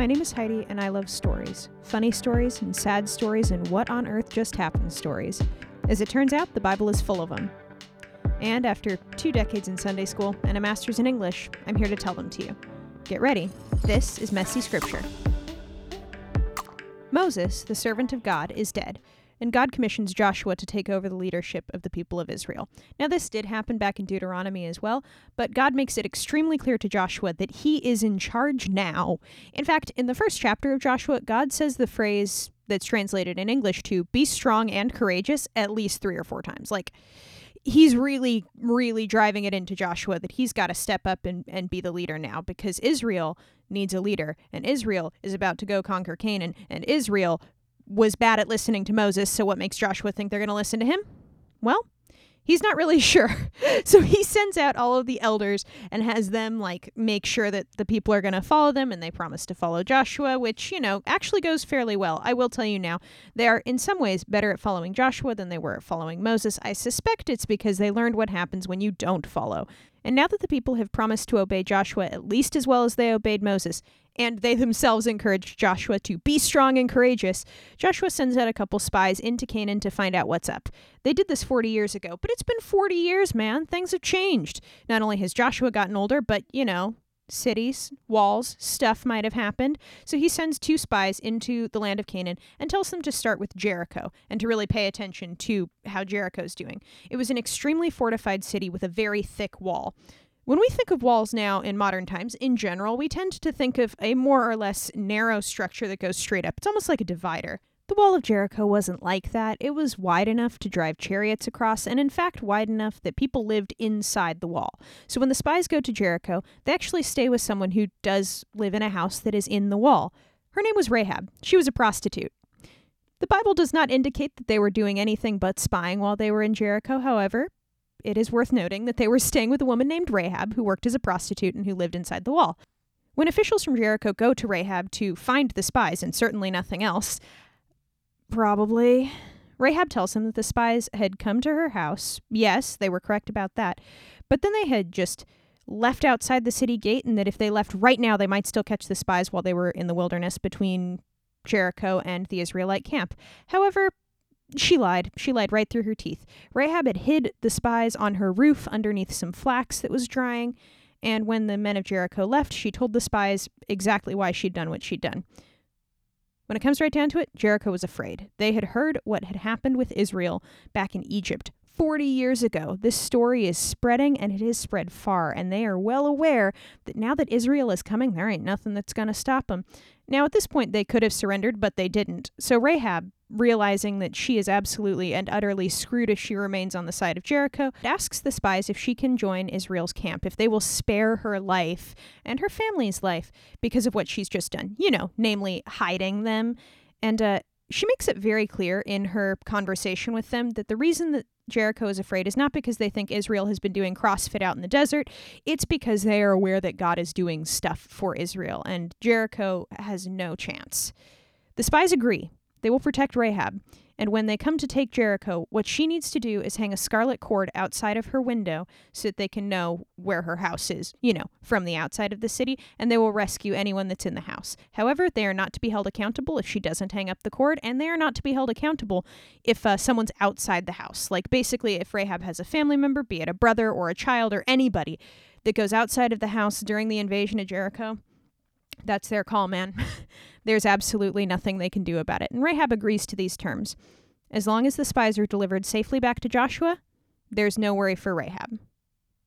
My name is Heidi, and I love stories funny stories and sad stories and what on earth just happened stories. As it turns out, the Bible is full of them. And after two decades in Sunday school and a master's in English, I'm here to tell them to you. Get ready. This is Messy Scripture. Moses, the servant of God, is dead, and God commissions Joshua to take over the leadership of the people of Israel. Now, this did happen back in Deuteronomy as well, but God makes it extremely clear to Joshua that he is in charge now. In fact, in the first chapter of Joshua, God says the phrase that's translated in English to be strong and courageous at least three or four times. Like, he's really, really driving it into Joshua that he's got to step up and, and be the leader now because Israel needs a leader, and Israel is about to go conquer Canaan, and Israel was bad at listening to Moses, so what makes Joshua think they're going to listen to him? Well, he's not really sure. so he sends out all of the elders and has them like make sure that the people are going to follow them and they promise to follow Joshua, which, you know, actually goes fairly well. I will tell you now, they are in some ways better at following Joshua than they were at following Moses. I suspect it's because they learned what happens when you don't follow. And now that the people have promised to obey Joshua at least as well as they obeyed Moses, and they themselves encouraged Joshua to be strong and courageous, Joshua sends out a couple spies into Canaan to find out what's up. They did this 40 years ago, but it's been 40 years, man. Things have changed. Not only has Joshua gotten older, but, you know, cities, walls, stuff might have happened. So he sends two spies into the land of Canaan and tells them to start with Jericho and to really pay attention to how Jericho's doing. It was an extremely fortified city with a very thick wall. When we think of walls now in modern times, in general, we tend to think of a more or less narrow structure that goes straight up. It's almost like a divider. The wall of Jericho wasn't like that. It was wide enough to drive chariots across, and in fact, wide enough that people lived inside the wall. So when the spies go to Jericho, they actually stay with someone who does live in a house that is in the wall. Her name was Rahab. She was a prostitute. The Bible does not indicate that they were doing anything but spying while they were in Jericho, however. It is worth noting that they were staying with a woman named Rahab who worked as a prostitute and who lived inside the wall. When officials from Jericho go to Rahab to find the spies, and certainly nothing else, Probably. Rahab tells him that the spies had come to her house. Yes, they were correct about that. But then they had just left outside the city gate, and that if they left right now, they might still catch the spies while they were in the wilderness between Jericho and the Israelite camp. However, she lied. She lied right through her teeth. Rahab had hid the spies on her roof underneath some flax that was drying, and when the men of Jericho left, she told the spies exactly why she'd done what she'd done. When it comes right down to it, Jericho was afraid. They had heard what had happened with Israel back in Egypt 40 years ago. This story is spreading and it is spread far, and they are well aware that now that Israel is coming, there ain't nothing that's going to stop them. Now, at this point, they could have surrendered, but they didn't. So Rahab, realizing that she is absolutely and utterly screwed as she remains on the side of Jericho, asks the spies if she can join Israel's camp, if they will spare her life and her family's life because of what she's just done. You know, namely hiding them. And uh, she makes it very clear in her conversation with them that the reason that Jericho is afraid is not because they think Israel has been doing CrossFit out in the desert. It's because they are aware that God is doing stuff for Israel, and Jericho has no chance. The spies agree. They will protect Rahab, and when they come to take Jericho, what she needs to do is hang a scarlet cord outside of her window so that they can know where her house is, you know, from the outside of the city, and they will rescue anyone that's in the house. However, they are not to be held accountable if she doesn't hang up the cord, and they are not to be held accountable if uh, someone's outside the house. Like, basically, if Rahab has a family member, be it a brother or a child or anybody, that goes outside of the house during the invasion of Jericho, that's their call, man. There's absolutely nothing they can do about it. And Rahab agrees to these terms. As long as the spies are delivered safely back to Joshua, there's no worry for Rahab.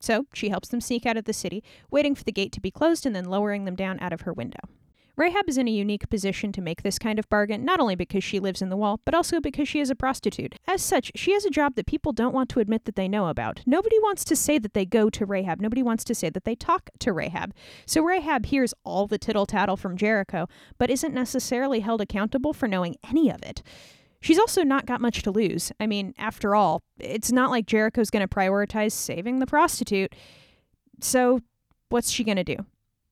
So she helps them sneak out of the city, waiting for the gate to be closed and then lowering them down out of her window. Rahab is in a unique position to make this kind of bargain, not only because she lives in the wall, but also because she is a prostitute. As such, she has a job that people don't want to admit that they know about. Nobody wants to say that they go to Rahab. Nobody wants to say that they talk to Rahab. So Rahab hears all the tittle tattle from Jericho, but isn't necessarily held accountable for knowing any of it. She's also not got much to lose. I mean, after all, it's not like Jericho's going to prioritize saving the prostitute. So, what's she going to do?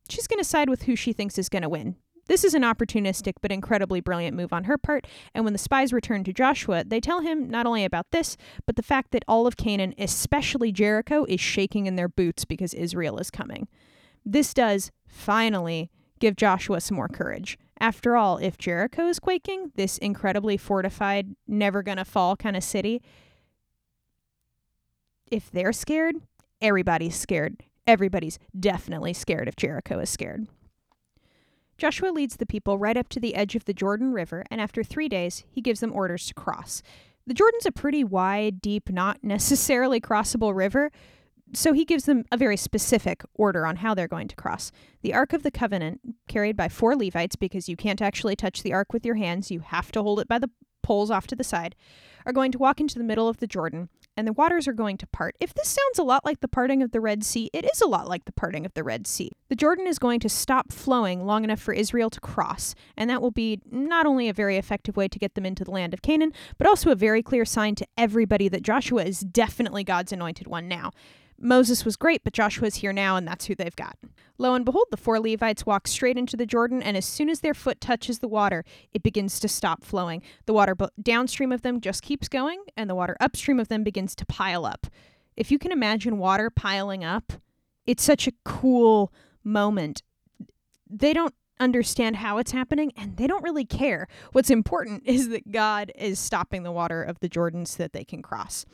She's going to side with who she thinks is going to win. This is an opportunistic but incredibly brilliant move on her part, and when the spies return to Joshua, they tell him not only about this, but the fact that all of Canaan, especially Jericho, is shaking in their boots because Israel is coming. This does, finally, give Joshua some more courage. After all, if Jericho is quaking, this incredibly fortified, never gonna fall kind of city, if they're scared, everybody's scared. Everybody's definitely scared if Jericho is scared. Joshua leads the people right up to the edge of the Jordan River, and after three days, he gives them orders to cross. The Jordan's a pretty wide, deep, not necessarily crossable river, so he gives them a very specific order on how they're going to cross. The Ark of the Covenant, carried by four Levites, because you can't actually touch the Ark with your hands, you have to hold it by the poles off to the side, are going to walk into the middle of the Jordan, and the waters are going to part. If this sounds a lot like the parting of the Red Sea, it is a lot like the parting of the Red Sea. The Jordan is going to stop flowing long enough for Israel to cross, and that will be not only a very effective way to get them into the land of Canaan, but also a very clear sign to everybody that Joshua is definitely God's anointed one now. Moses was great, but Joshua's here now, and that's who they've got. Lo and behold, the four Levites walk straight into the Jordan, and as soon as their foot touches the water, it begins to stop flowing. The water downstream of them just keeps going, and the water upstream of them begins to pile up. If you can imagine water piling up, it's such a cool moment. They don't understand how it's happening and they don't really care. What's important is that God is stopping the water of the Jordan so that they can cross.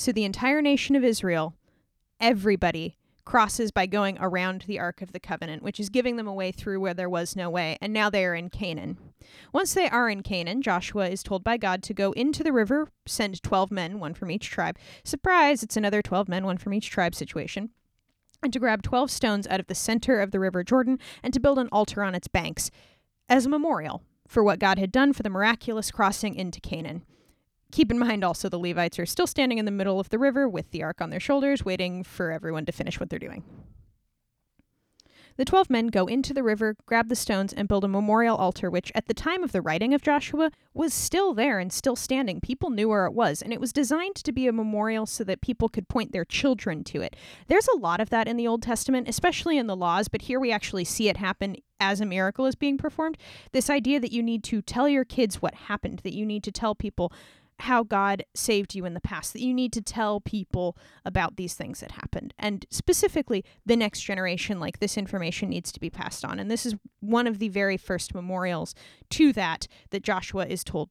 So the entire nation of Israel, everybody, crosses by going around the Ark of the Covenant, which is giving them a way through where there was no way, and now they are in Canaan. Once they are in Canaan, Joshua is told by God to go into the river, send 12 men, one from each tribe. Surprise, it's another 12 men, one from each tribe situation. And to grab 12 stones out of the center of the river Jordan and to build an altar on its banks as a memorial for what God had done for the miraculous crossing into Canaan. Keep in mind also the Levites are still standing in the middle of the river with the ark on their shoulders, waiting for everyone to finish what they're doing. The twelve men go into the river, grab the stones, and build a memorial altar, which, at the time of the writing of Joshua, was still there and still standing. People knew where it was, and it was designed to be a memorial so that people could point their children to it. There's a lot of that in the Old Testament, especially in the laws, but here we actually see it happen as a miracle is being performed. This idea that you need to tell your kids what happened, that you need to tell people how God saved you in the past, that you need to tell people about these things that happened. And specifically, the next generation, like this information needs to be passed on. And this is one of the very first memorials to that that Joshua is told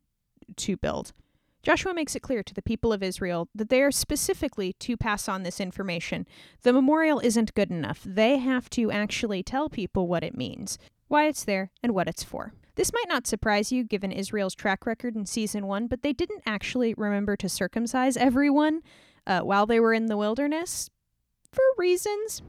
to build. Joshua makes it clear to the people of Israel that they are specifically to pass on this information. The memorial isn't good enough. They have to actually tell people what it means, why it's there, and what it's for. This might not surprise you given Israel's track record in season one, but they didn't actually remember to circumcise everyone uh, while they were in the wilderness for reasons.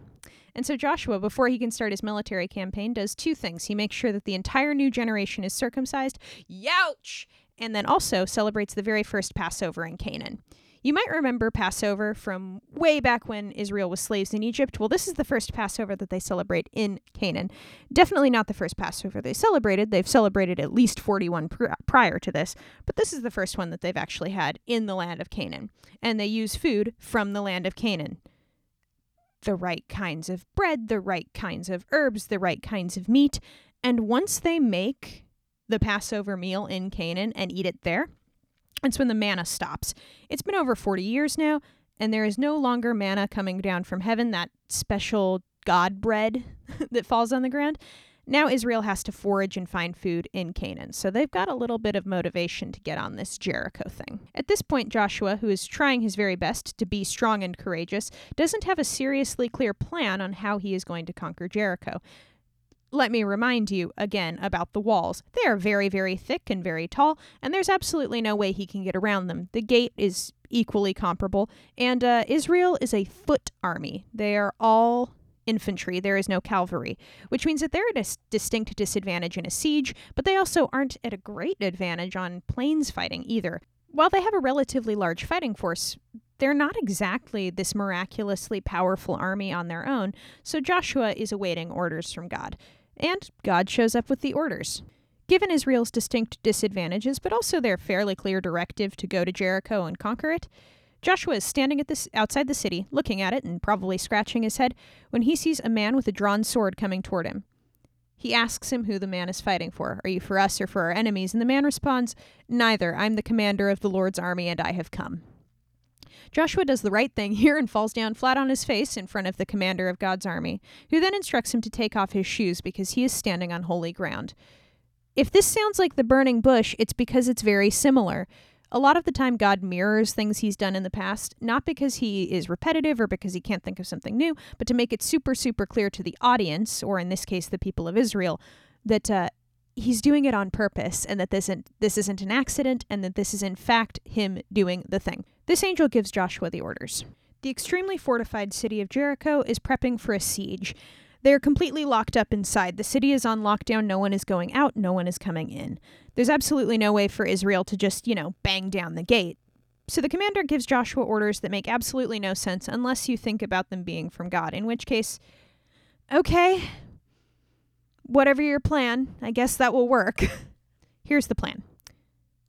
And so Joshua, before he can start his military campaign, does two things. He makes sure that the entire new generation is circumcised, youch, and then also celebrates the very first Passover in Canaan. You might remember Passover from way back when Israel was slaves in Egypt. Well, this is the first Passover that they celebrate in Canaan. Definitely not the first Passover they celebrated. They've celebrated at least 41 pr- prior to this, but this is the first one that they've actually had in the land of Canaan. And they use food from the land of Canaan the right kinds of bread, the right kinds of herbs, the right kinds of meat. And once they make the Passover meal in Canaan and eat it there, it's when the manna stops. It's been over 40 years now, and there is no longer manna coming down from heaven, that special God bread that falls on the ground. Now Israel has to forage and find food in Canaan, so they've got a little bit of motivation to get on this Jericho thing. At this point, Joshua, who is trying his very best to be strong and courageous, doesn't have a seriously clear plan on how he is going to conquer Jericho let me remind you again about the walls. They are very, very thick and very tall, and there's absolutely no way he can get around them. The gate is equally comparable, and uh, Israel is a foot army. They are all infantry, there is no cavalry, which means that they're at a distinct disadvantage in a siege, but they also aren't at a great advantage on plains fighting either. While they have a relatively large fighting force, they're not exactly this miraculously powerful army on their own, so Joshua is awaiting orders from God and God shows up with the orders. Given Israel's distinct disadvantages, but also their fairly clear directive to go to Jericho and conquer it, Joshua is standing at this outside the city, looking at it and probably scratching his head, when he sees a man with a drawn sword coming toward him. He asks him who the man is fighting for. Are you for us or for our enemies? And the man responds, Neither. I'm the commander of the Lord's army, and I have come. Joshua does the right thing here and falls down flat on his face in front of the commander of God's army, who then instructs him to take off his shoes because he is standing on holy ground. If this sounds like the burning bush, it's because it's very similar. A lot of the time, God mirrors things he's done in the past, not because he is repetitive or because he can't think of something new, but to make it super, super clear to the audience, or in this case, the people of Israel, that uh, he's doing it on purpose and that this this isn't an accident and that this is in fact him doing the thing. This angel gives Joshua the orders. The extremely fortified city of Jericho is prepping for a siege. They're completely locked up inside. The city is on lockdown. No one is going out. No one is coming in. There's absolutely no way for Israel to just, you know, bang down the gate. So the commander gives Joshua orders that make absolutely no sense unless you think about them being from God, in which case, okay, whatever your plan, I guess that will work. Here's the plan.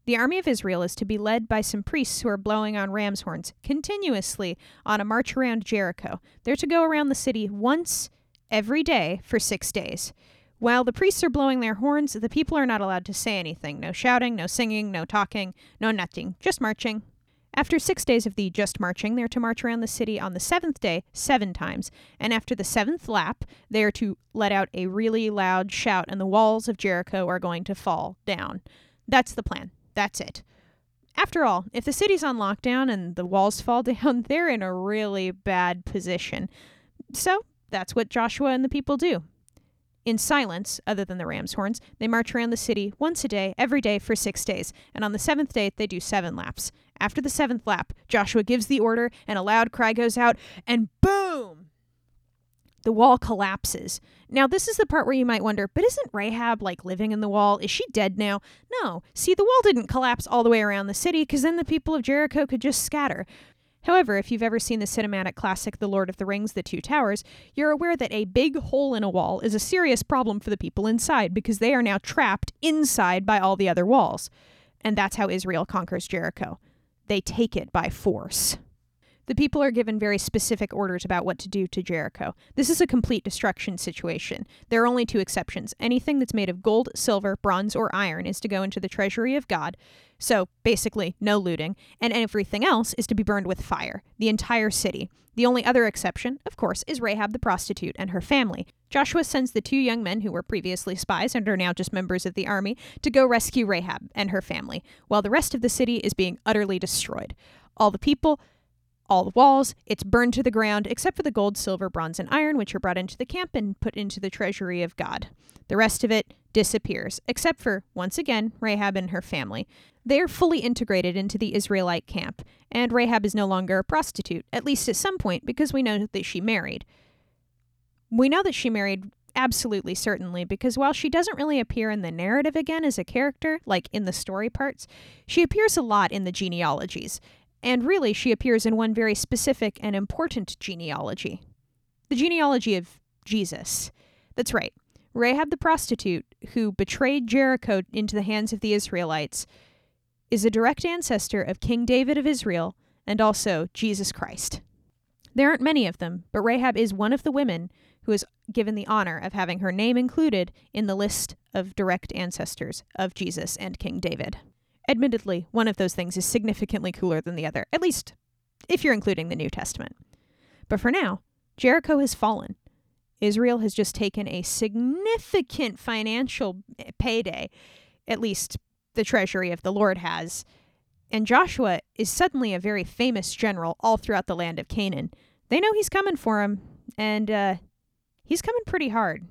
The army of Israel is to be led by some priests who are blowing on ram's horns continuously on a march around Jericho. They're to go around the city once every day for six days. While the priests are blowing their horns, the people are not allowed to say anything. No shouting, no singing, no talking, no nothing, just marching. After six days of the just marching, they're to march around the city on the seventh day seven times, and after the seventh lap, they are to let out a really loud shout, and the walls of Jericho are going to fall down. That's the plan. That's it. After all, if the city's on lockdown and the walls fall down, they're in a really bad position. So that's what Joshua and the people do. In silence, other than the ram's horns, they march around the city once a day, every day for six days, and on the seventh day they do seven laps. After the seventh lap, Joshua gives the order, and a loud cry goes out, and boom! The wall collapses. Now, this is the part where you might wonder, but isn't Rahab like living in the wall? Is she dead now? No. See, the wall didn't collapse all the way around the city because then the people of Jericho could just scatter. However, if you've ever seen the cinematic classic The Lord of the Rings The Two Towers, you're aware that a big hole in a wall is a serious problem for the people inside because they are now trapped inside by all the other walls. And that's how Israel conquers Jericho. They take it by force. The people are given very specific orders about what to do to Jericho. This is a complete destruction situation. There are only two exceptions. Anything that's made of gold, silver, bronze, or iron is to go into the treasury of God. So basically, no looting. And everything else is to be burned with fire. The entire city. The only other exception, of course, is Rahab the prostitute and her family. Joshua sends the two young men who were previously spies and are now just members of the army to go rescue Rahab and her family, while the rest of the city is being utterly destroyed. All the people, all the walls. It's burned to the ground, except for the gold, silver, bronze, and iron, which are brought into the camp and put into the treasury of God. The rest of it disappears, except for, once again, Rahab and her family. They are fully integrated into the Israelite camp, and Rahab is no longer a prostitute, at least at some point, because we know that she married. We know that she married absolutely certainly because while she doesn't really appear in the narrative again as a character, like in the story parts, she appears a lot in the genealogies. And really, she appears in one very specific and important genealogy the genealogy of Jesus. That's right. Rahab the prostitute, who betrayed Jericho into the hands of the Israelites, is a direct ancestor of King David of Israel and also Jesus Christ. There aren't many of them, but Rahab is one of the women who is given the honor of having her name included in the list of direct ancestors of Jesus and King David. Admittedly, one of those things is significantly cooler than the other, at least if you're including the New Testament. But for now, Jericho has fallen. Israel has just taken a significant financial payday, at least the treasury of the Lord has. And Joshua is suddenly a very famous general all throughout the land of Canaan. They know he's coming for him, and uh, he's coming pretty hard.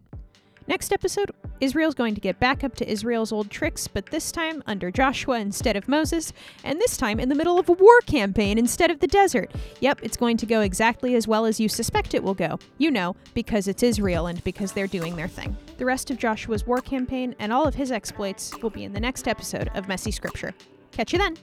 Next episode, Israel's going to get back up to Israel's old tricks, but this time under Joshua instead of Moses, and this time in the middle of a war campaign instead of the desert. Yep, it's going to go exactly as well as you suspect it will go. You know, because it's Israel and because they're doing their thing. The rest of Joshua's war campaign and all of his exploits will be in the next episode of Messy Scripture. Catch you then!